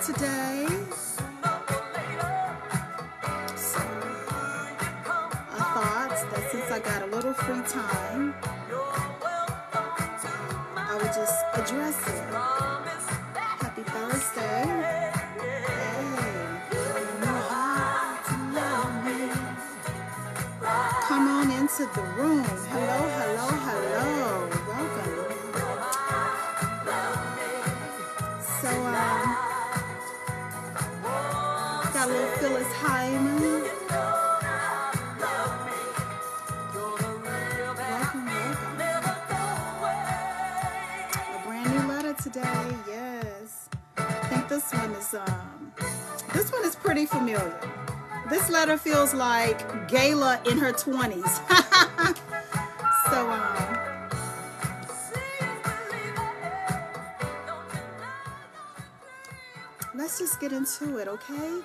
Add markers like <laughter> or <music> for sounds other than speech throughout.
today. Today, yes. I think this one is, um, this one is pretty familiar. This letter feels like Gayla in her 20s. <laughs> so, um, let's just get into it, okay?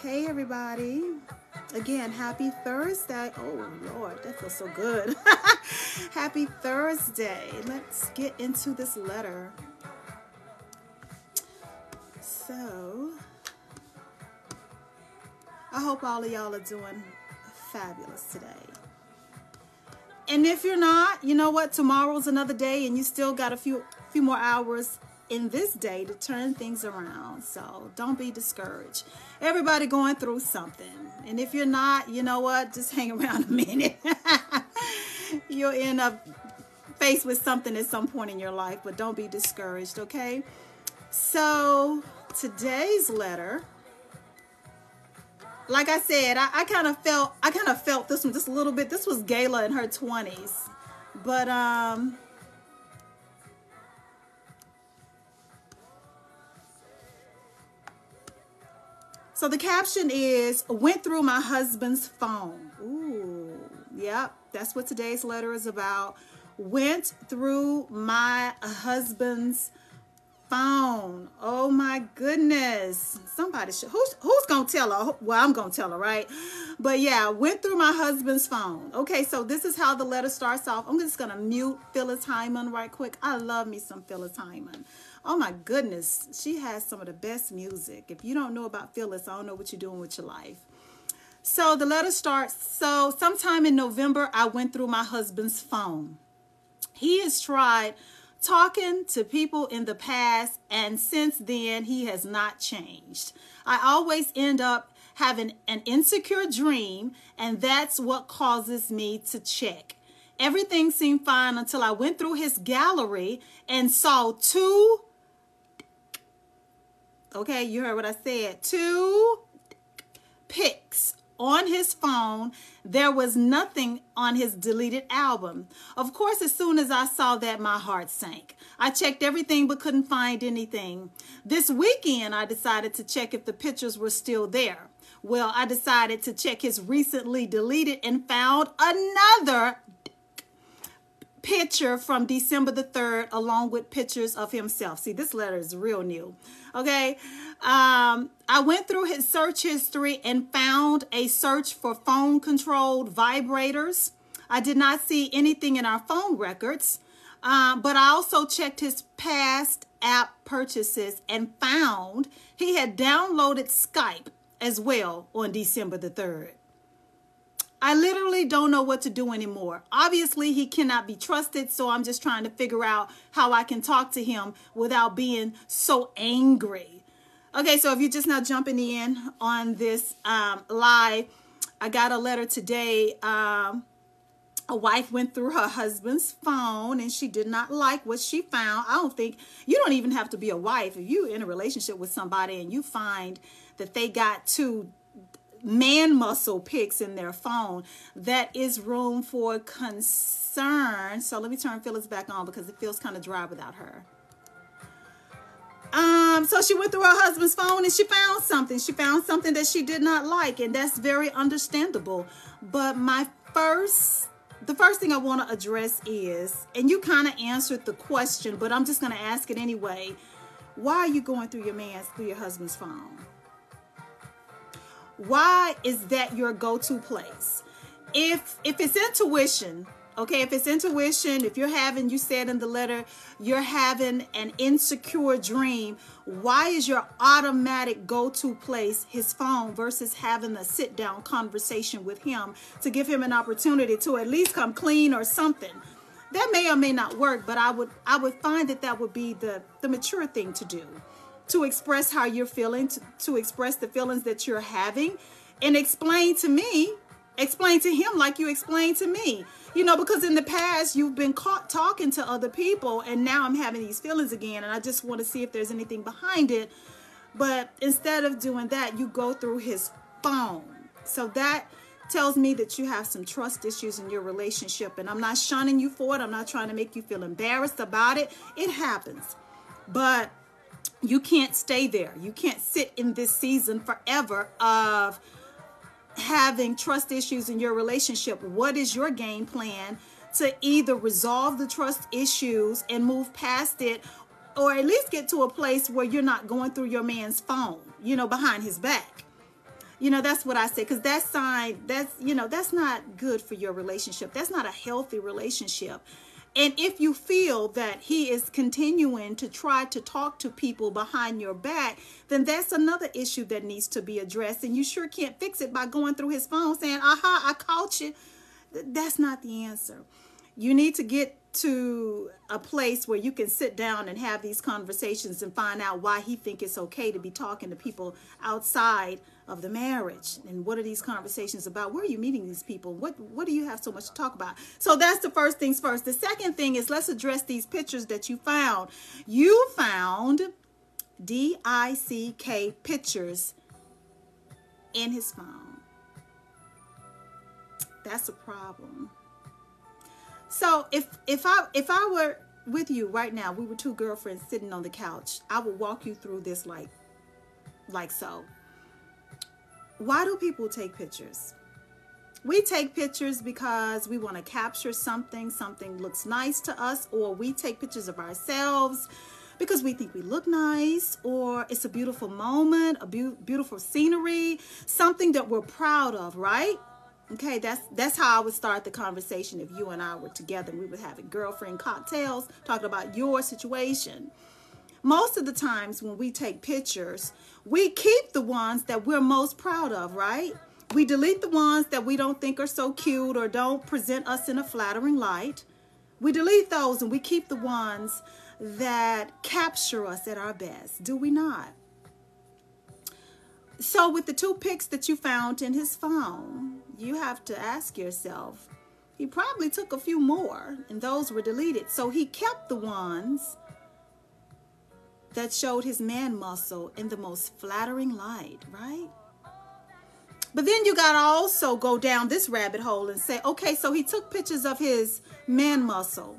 Hey, everybody. Again, happy Thursday. Oh, Lord, that feels so good. <laughs> happy Thursday. Let's get into this letter. So, I hope all of y'all are doing fabulous today. And if you're not, you know what? Tomorrow's another day, and you still got a few few more hours in this day to turn things around. So don't be discouraged. Everybody going through something. And if you're not, you know what? Just hang around a minute. You'll end up faced with something at some point in your life, but don't be discouraged, okay? So today's letter like I said, I, I kind of felt I kind of felt this one just a little bit. This was Gayla in her twenties, but um, so the caption is went through my husband's phone. Ooh, yep, that's what today's letter is about. Went through my husband's phone. Oh my goodness. Somebody should who's who's gonna tell her? Well, I'm gonna tell her, right? But yeah, went through my husband's phone. Okay, so this is how the letter starts off. I'm just gonna mute Phyllis Hyman right quick. I love me some Phyllis Hyman. Oh my goodness, she has some of the best music. If you don't know about Phyllis, I don't know what you're doing with your life. So the letter starts. So sometime in November, I went through my husband's phone. He has tried talking to people in the past, and since then, he has not changed. I always end up having an insecure dream, and that's what causes me to check. Everything seemed fine until I went through his gallery and saw two. Okay, you heard what I said. Two pics on his phone. There was nothing on his deleted album. Of course, as soon as I saw that, my heart sank. I checked everything but couldn't find anything. This weekend, I decided to check if the pictures were still there. Well, I decided to check his recently deleted and found another picture from December the 3rd, along with pictures of himself. See, this letter is real new. Okay. Um, I went through his search history and found a search for phone controlled vibrators. I did not see anything in our phone records, um, but I also checked his past app purchases and found he had downloaded Skype as well on December the 3rd. I literally don't know what to do anymore. Obviously, he cannot be trusted, so I'm just trying to figure out how I can talk to him without being so angry. Okay, so if you're just now jumping in on this um, live, I got a letter today. Um, a wife went through her husband's phone and she did not like what she found. I don't think you don't even have to be a wife. If you're in a relationship with somebody and you find that they got two man muscle pics in their phone, that is room for concern. So let me turn Phyllis back on because it feels kind of dry without her. Um, so she went through her husband's phone and she found something. She found something that she did not like, and that's very understandable. But my first the first thing I want to address is, and you kind of answered the question, but I'm just going to ask it anyway. Why are you going through your man's through your husband's phone? Why is that your go-to place? If if it's intuition, Okay, if it's intuition, if you're having, you said in the letter, you're having an insecure dream, why is your automatic go to place his phone versus having a sit down conversation with him to give him an opportunity to at least come clean or something? That may or may not work, but I would I would find that that would be the the mature thing to do. To express how you're feeling, to, to express the feelings that you're having, and explain to me, explain to him like you explained to me you know, because in the past you've been caught talking to other people and now I'm having these feelings again and I just want to see if there's anything behind it. But instead of doing that, you go through his phone. So that tells me that you have some trust issues in your relationship and I'm not shunning you for it. I'm not trying to make you feel embarrassed about it. It happens. But you can't stay there. You can't sit in this season forever of having trust issues in your relationship, what is your game plan to either resolve the trust issues and move past it or at least get to a place where you're not going through your man's phone, you know, behind his back. You know, that's what I say cuz that sign that's, you know, that's not good for your relationship. That's not a healthy relationship. And if you feel that he is continuing to try to talk to people behind your back, then that's another issue that needs to be addressed. And you sure can't fix it by going through his phone saying, aha, I caught you. That's not the answer. You need to get to a place where you can sit down and have these conversations and find out why he think it's okay to be talking to people outside of the marriage? And what are these conversations about? Where are you meeting these people? What what do you have so much to talk about? So that's the first things first. The second thing is let's address these pictures that you found. You found d-i-c-k pictures in his phone. That's a problem. So if if i if i were with you right now we were two girlfriends sitting on the couch i would walk you through this like like so why do people take pictures? We take pictures because we want to capture something, something looks nice to us, or we take pictures of ourselves because we think we look nice, or it's a beautiful moment, a be- beautiful scenery, something that we're proud of, right? Okay, that's that's how I would start the conversation if you and I were together and we were having girlfriend cocktails, talking about your situation. Most of the times when we take pictures, we keep the ones that we're most proud of, right? We delete the ones that we don't think are so cute or don't present us in a flattering light. We delete those and we keep the ones that capture us at our best, do we not? So, with the two pics that you found in his phone, you have to ask yourself, he probably took a few more and those were deleted. So, he kept the ones that showed his man muscle in the most flattering light, right? But then you got to also go down this rabbit hole and say, okay, so he took pictures of his man muscle.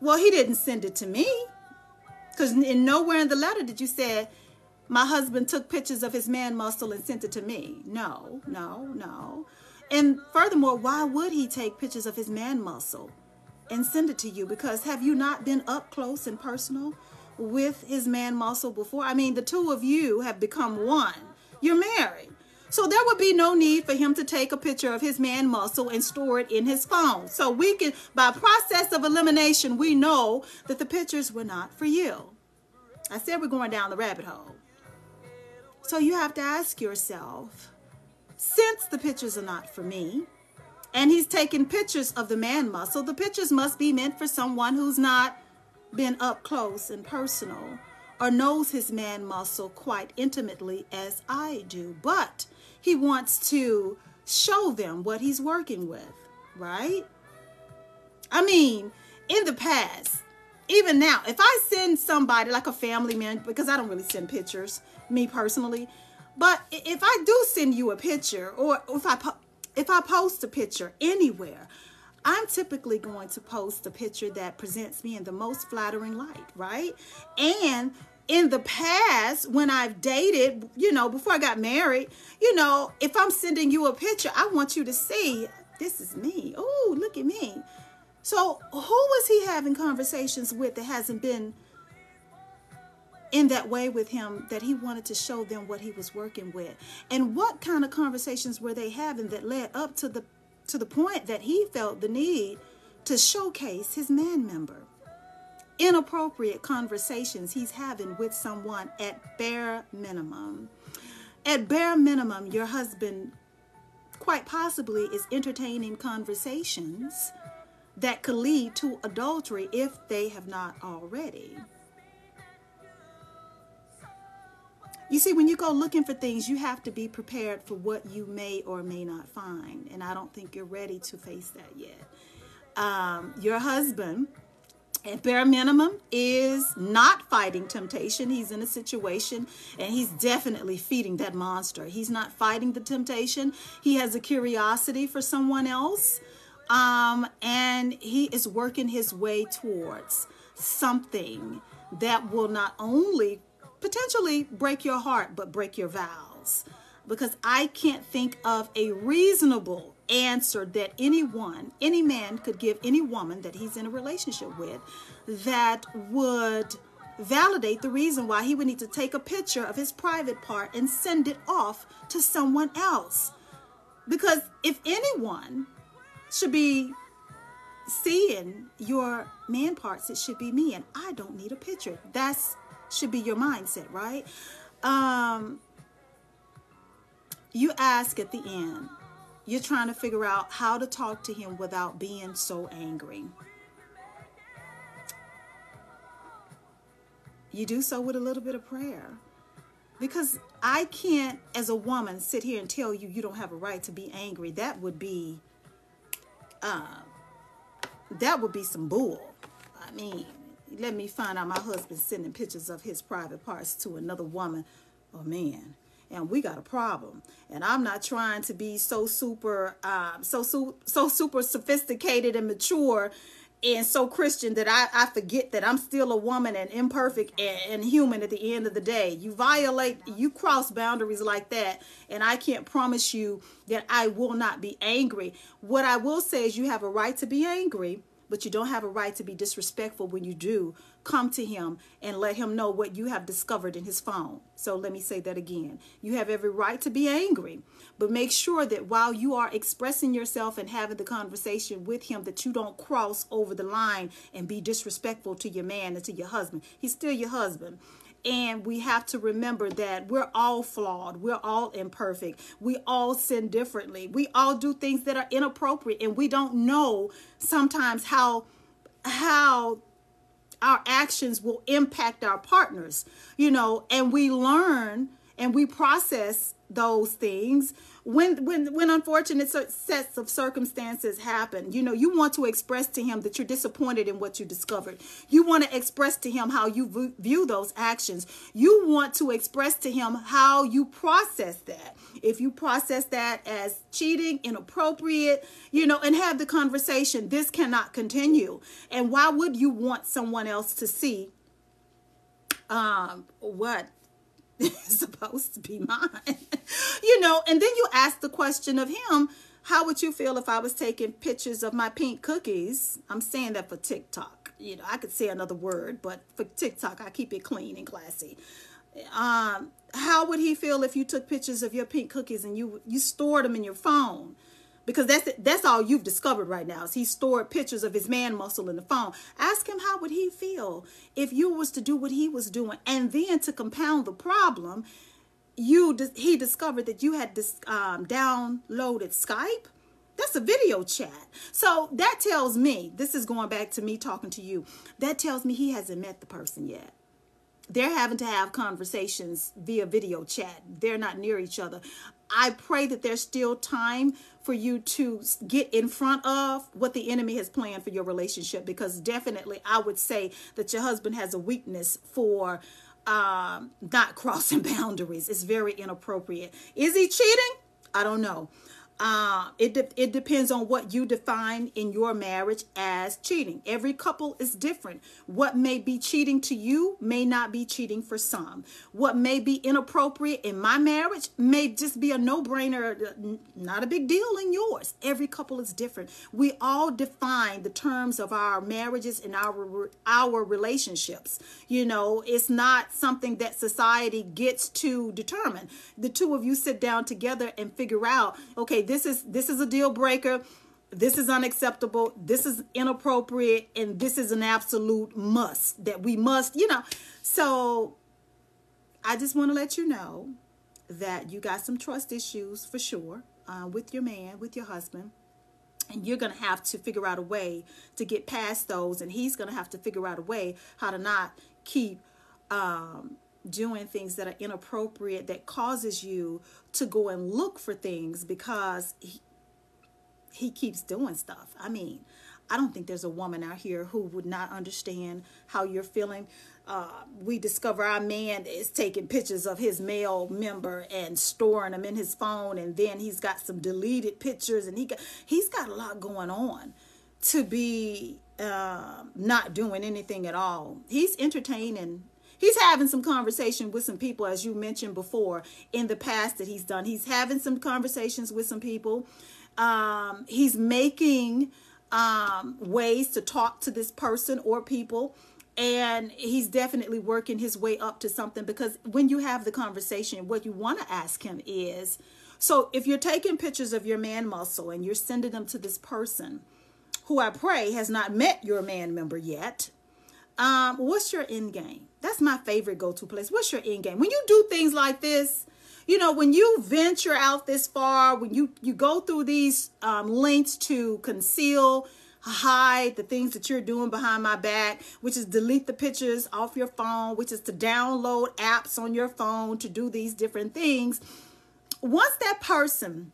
Well, he didn't send it to me. Because in nowhere in the letter did you say, my husband took pictures of his man muscle and sent it to me. No, no, no. And furthermore, why would he take pictures of his man muscle and send it to you? Because have you not been up close and personal with his man muscle before. I mean, the two of you have become one. You're married. So there would be no need for him to take a picture of his man muscle and store it in his phone. So we can, by process of elimination, we know that the pictures were not for you. I said we're going down the rabbit hole. So you have to ask yourself, since the pictures are not for me, and he's taking pictures of the man muscle, the pictures must be meant for someone who's not been up close and personal or knows his man muscle quite intimately as I do, but he wants to show them what he's working with, right? I mean, in the past, even now, if I send somebody like a family man, because I don't really send pictures, me personally, but if I do send you a picture or if I if I post a picture anywhere, I'm typically going to post a picture that presents me in the most flattering light, right? And in the past, when I've dated, you know, before I got married, you know, if I'm sending you a picture, I want you to see this is me. Oh, look at me. So, who was he having conversations with that hasn't been in that way with him that he wanted to show them what he was working with? And what kind of conversations were they having that led up to the to the point that he felt the need to showcase his man member. Inappropriate conversations he's having with someone at bare minimum. At bare minimum, your husband quite possibly is entertaining conversations that could lead to adultery if they have not already. You see, when you go looking for things, you have to be prepared for what you may or may not find. And I don't think you're ready to face that yet. Um, your husband, at bare minimum, is not fighting temptation. He's in a situation and he's definitely feeding that monster. He's not fighting the temptation. He has a curiosity for someone else. Um, and he is working his way towards something that will not only potentially break your heart, but break your vows. Because I can't think of a reasonable answer that anyone, any man could give any woman that he's in a relationship with that would validate the reason why he would need to take a picture of his private part and send it off to someone else. Because if anyone should be seeing your man parts, it should be me, and I don't need a picture. That's should be your mindset, right? Um, you ask at the end, you're trying to figure out how to talk to him without being so angry. You do so with a little bit of prayer. Because I can't, as a woman, sit here and tell you you don't have a right to be angry. That would be, uh, that would be some bull. I mean, let me find out my husband sending pictures of his private parts to another woman or man and we got a problem. And i'm not trying to be so super um, so so so super sophisticated and mature and so christian that i, I forget that i'm still a woman and imperfect and, and human at the end of the day. You violate you cross boundaries like that and i can't promise you that i will not be angry. What i will say is you have a right to be angry but you don't have a right to be disrespectful when you do come to him and let him know what you have discovered in his phone. So let me say that again. You have every right to be angry, but make sure that while you are expressing yourself and having the conversation with him that you don't cross over the line and be disrespectful to your man and to your husband. He's still your husband. And we have to remember that we're all flawed. We're all imperfect. We all sin differently. We all do things that are inappropriate and we don't know sometimes how how our actions will impact our partners, you know, and we learn and we process those things when when when unfortunate sets of circumstances happen you know you want to express to him that you're disappointed in what you discovered. You want to express to him how you view those actions. You want to express to him how you process that. If you process that as cheating inappropriate you know and have the conversation this cannot continue. And why would you want someone else to see um what <laughs> is supposed to be mine. <laughs> you know, and then you ask the question of him, how would you feel if I was taking pictures of my pink cookies? I'm saying that for TikTok. You know, I could say another word, but for TikTok, I keep it clean and classy. Um, how would he feel if you took pictures of your pink cookies and you you stored them in your phone? Because that's that's all you've discovered right now is he stored pictures of his man muscle in the phone ask him how would he feel if you was to do what he was doing and then to compound the problem you he discovered that you had this um, downloaded skype that's a video chat so that tells me this is going back to me talking to you that tells me he hasn't met the person yet they're having to have conversations via video chat. They're not near each other. I pray that there's still time for you to get in front of what the enemy has planned for your relationship because definitely I would say that your husband has a weakness for um, not <laughs> crossing boundaries. It's very inappropriate. Is he cheating? I don't know. Uh, it, de- it depends on what you define in your marriage as cheating. Every couple is different. What may be cheating to you may not be cheating for some. What may be inappropriate in my marriage may just be a no brainer, not a big deal in yours. Every couple is different. We all define the terms of our marriages and our, our relationships. You know, it's not something that society gets to determine. The two of you sit down together and figure out, okay, this is this is a deal breaker this is unacceptable, this is inappropriate, and this is an absolute must that we must, you know. So I just want to let you know that you got some trust issues for sure uh, with your man, with your husband. And you're going to have to figure out a way to get past those. And he's going to have to figure out a way how to not keep um, doing things that are inappropriate that causes you to go and look for things because he, he keeps doing stuff. I mean, I don't think there's a woman out here who would not understand how you're feeling. Uh, we discover our man is taking pictures of his male member and storing them in his phone, and then he's got some deleted pictures, and he got he's got a lot going on to be uh, not doing anything at all. He's entertaining he's having some conversation with some people as you mentioned before in the past that he's done. He's having some conversations with some people. Um, he's making um, ways to talk to this person or people and he's definitely working his way up to something because when you have the conversation what you want to ask him is so if you're taking pictures of your man muscle and you're sending them to this person who i pray has not met your man member yet um, what's your end game that's my favorite go-to place. What's your end game? When you do things like this, you know, when you venture out this far, when you you go through these um, links to conceal, hide the things that you're doing behind my back, which is delete the pictures off your phone, which is to download apps on your phone to do these different things. Once that person,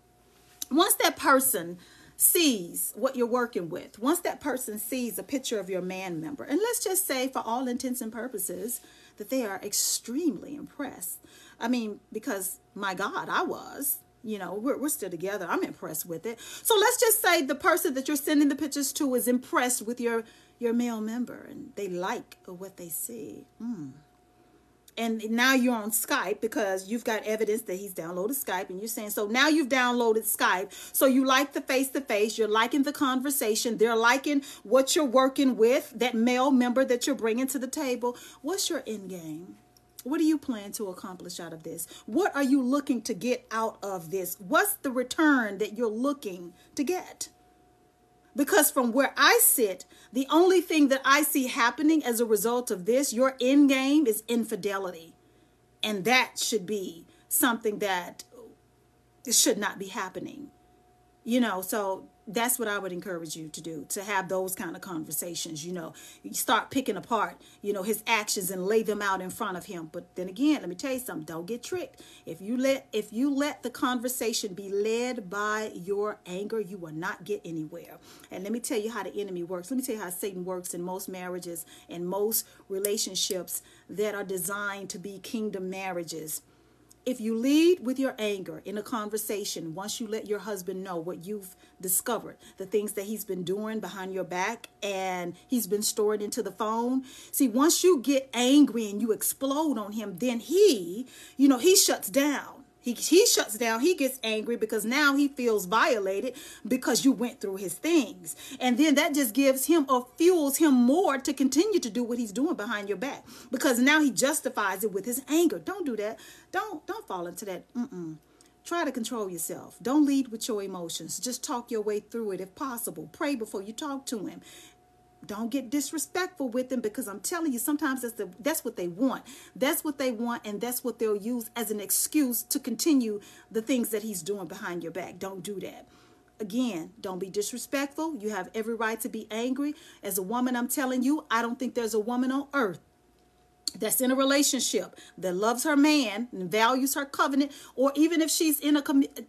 once that person sees what you're working with, once that person sees a picture of your man member, and let's just say, for all intents and purposes, that they are extremely impressed. I mean, because my God, I was. You know, we're, we're still together. I'm impressed with it. So let's just say the person that you're sending the pictures to is impressed with your your male member and they like what they see. Mm and now you're on Skype because you've got evidence that he's downloaded Skype and you're saying so now you've downloaded Skype. So you like the face to face you're liking the conversation they're liking what you're working with that male member that you're bringing to the table. What's your end game what do you plan to accomplish out of this? What are you looking to get out of this? What's the return that you're looking to get because from where I sit, the only thing that I see happening as a result of this, your end game is infidelity. And that should be something that should not be happening. You know, so that's what I would encourage you to do to have those kind of conversations. You know, you start picking apart, you know, his actions and lay them out in front of him. But then again, let me tell you something. Don't get tricked. If you let if you let the conversation be led by your anger, you will not get anywhere. And let me tell you how the enemy works. Let me tell you how Satan works in most marriages and most relationships that are designed to be kingdom marriages if you lead with your anger in a conversation, once you let your husband know what you've discovered, the things that he's been doing behind your back and he's been stored into the phone. See, once you get angry and you explode on him, then he, you know, he shuts down he, he shuts down. He gets angry because now he feels violated because you went through his things. And then that just gives him or fuels him more to continue to do what he's doing behind your back because now he justifies it with his anger. Don't do that. Don't don't fall into that. Mm-mm. Try to control yourself. Don't lead with your emotions. Just talk your way through it if possible. Pray before you talk to him don't get disrespectful with them because I'm telling you, sometimes that's the that's what they want. That's what they want, and that's what they'll use as an excuse to continue the things that he's doing behind your back. Don't do that. Again, don't be disrespectful. You have every right to be angry. As a woman, I'm telling you, I don't think there's a woman on earth that's in a relationship that loves her man and values her covenant or even if she's in a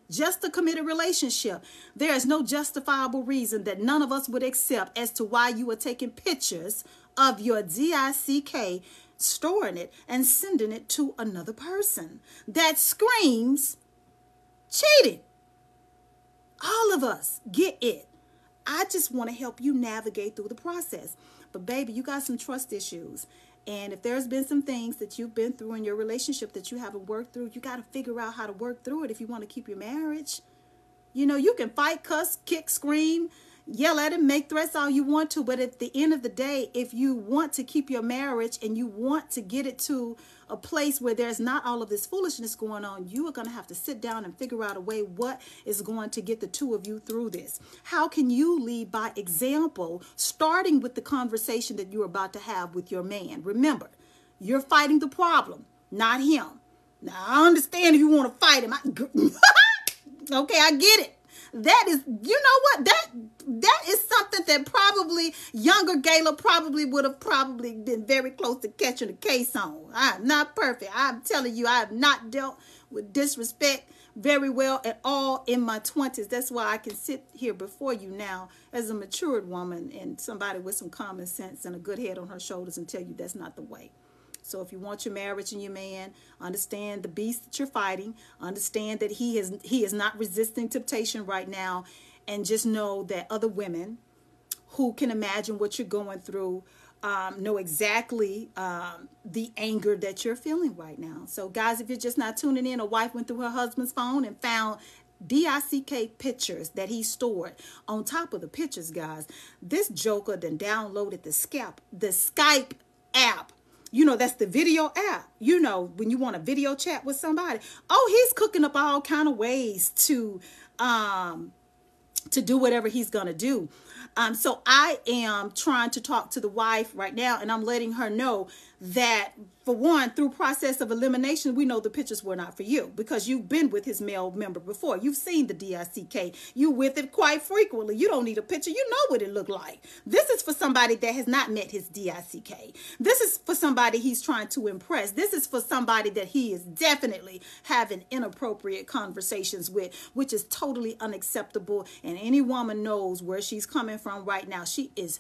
just a committed relationship there is no justifiable reason that none of us would accept as to why you are taking pictures of your dick storing it and sending it to another person. That screams cheating. All of us get it. I just want to help you navigate through the process. But baby you got some trust issues and if there's been some things that you've been through in your relationship that you haven't worked through, you got to figure out how to work through it if you want to keep your marriage. You know, you can fight, cuss, kick, scream, yell at him, make threats all you want to, but at the end of the day, if you want to keep your marriage and you want to get it to a place where there's not all of this foolishness going on, you are going to have to sit down and figure out a way what is going to get the two of you through this. How can you lead by example, starting with the conversation that you're about to have with your man? Remember, you're fighting the problem, not him. Now, I understand if you want to fight him. I, <laughs> okay, I get it that is you know what that that is something that probably younger Gayla probably would have probably been very close to catching a case on. I'm not perfect. I'm telling you, I have not dealt with disrespect very well at all in my 20s. That's why I can sit here before you now as a matured woman and somebody with some common sense and a good head on her shoulders and tell you that's not the way. So if you want your marriage and your man, understand the beast that you're fighting, understand that he is he is not resisting temptation right now, and just know that other women who can imagine what you're going through um, know exactly um, the anger that you're feeling right now. So, guys, if you're just not tuning in, a wife went through her husband's phone and found DICK pictures that he stored. On top of the pictures, guys, this joker then downloaded the Skype, the Skype app you know that's the video app. You know when you want a video chat with somebody. Oh he's cooking up all kind of ways to um to do whatever he's gonna do. Um so i am trying to talk to the wife right now and i'm letting her know that for one through process of elimination we know the pictures were not for you because you've been with his male member before. You've seen the dick you with it quite frequently. You don't need a picture. You know what it looked like. This is for somebody that has not met his dick this is for somebody he's trying to impress. This is for somebody that he is definitely having inappropriate conversations with which is totally unacceptable. And any woman knows where she's coming from right now. She is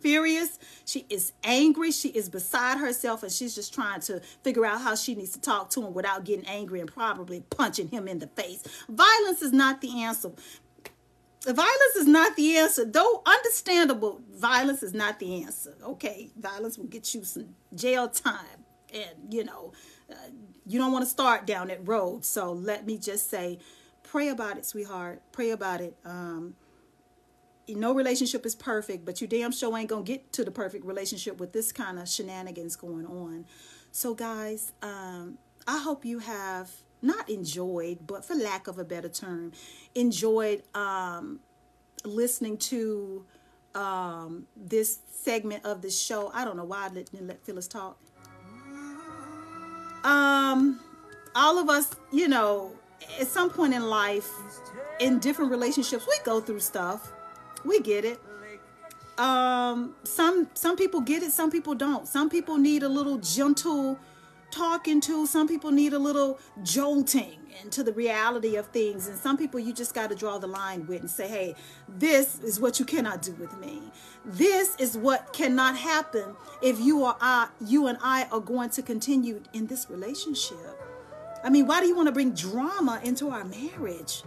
furious. She is angry. She is beside herself, and she's just trying to figure out how she needs to talk to him without getting angry and probably punching him in the face. Violence is not the answer. Violence is not the answer, though understandable. Violence is not the answer. Okay, violence will get you some jail time, and you know, uh, you don't want to start down that road. So let me just say, pray about it, sweetheart. Pray about it. Um, no relationship is perfect, but you damn sure ain't gonna get to the perfect relationship with this kind of shenanigans going on. So, guys, um, I hope you have not enjoyed, but for lack of a better term, enjoyed um, listening to um, this segment of the show. I don't know why I didn't let Phyllis talk. Um, all of us, you know, at some point in life, in different relationships, we go through stuff we get it. Um, some some people get it, some people don't. Some people need a little gentle talking to. Some people need a little jolting into the reality of things. And some people you just got to draw the line with and say, hey, this is what you cannot do with me. This is what cannot happen if you or I, you and I are going to continue in this relationship. I mean, why do you want to bring drama into our marriage?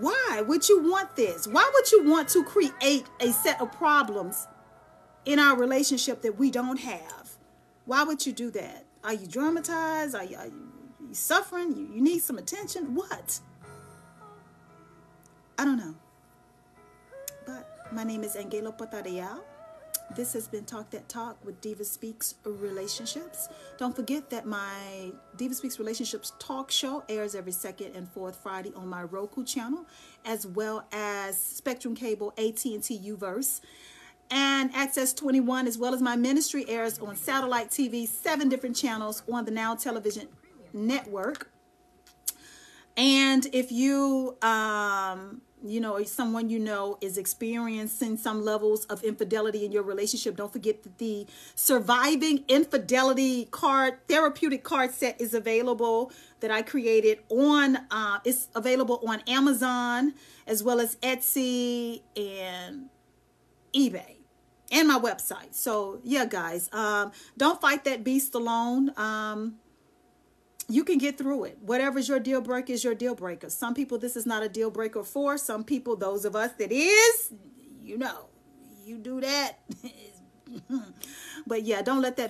Why would you want this? Why would you want to create a set of problems in our relationship that we don't have? Why would you do that? Are you dramatized? Are you, are you, are you suffering? You, you need some attention? What? I don't know. But my name is Angelo Potarea. This has been Talk That Talk with Diva Speaks Relationships. Don't forget that my Diva Speaks Relationships talk show airs every second and fourth Friday on my Roku channel, as well as Spectrum Cable AT&T Uverse. And Access 21, as well as my ministry, airs on satellite TV, seven different channels on the Now Television Network. And if you um, you know, someone you know is experiencing some levels of infidelity in your relationship, don't forget that the surviving infidelity card therapeutic card set is available that I created on uh, it's available on Amazon as well as Etsy and eBay and my website. So yeah, guys, um, don't fight that beast alone. Um, you can get through it. Whatever's your deal breaker is your deal breaker. Some people, this is not a deal breaker for. Some people, those of us that is, you know, you do that. <laughs> but yeah, don't let that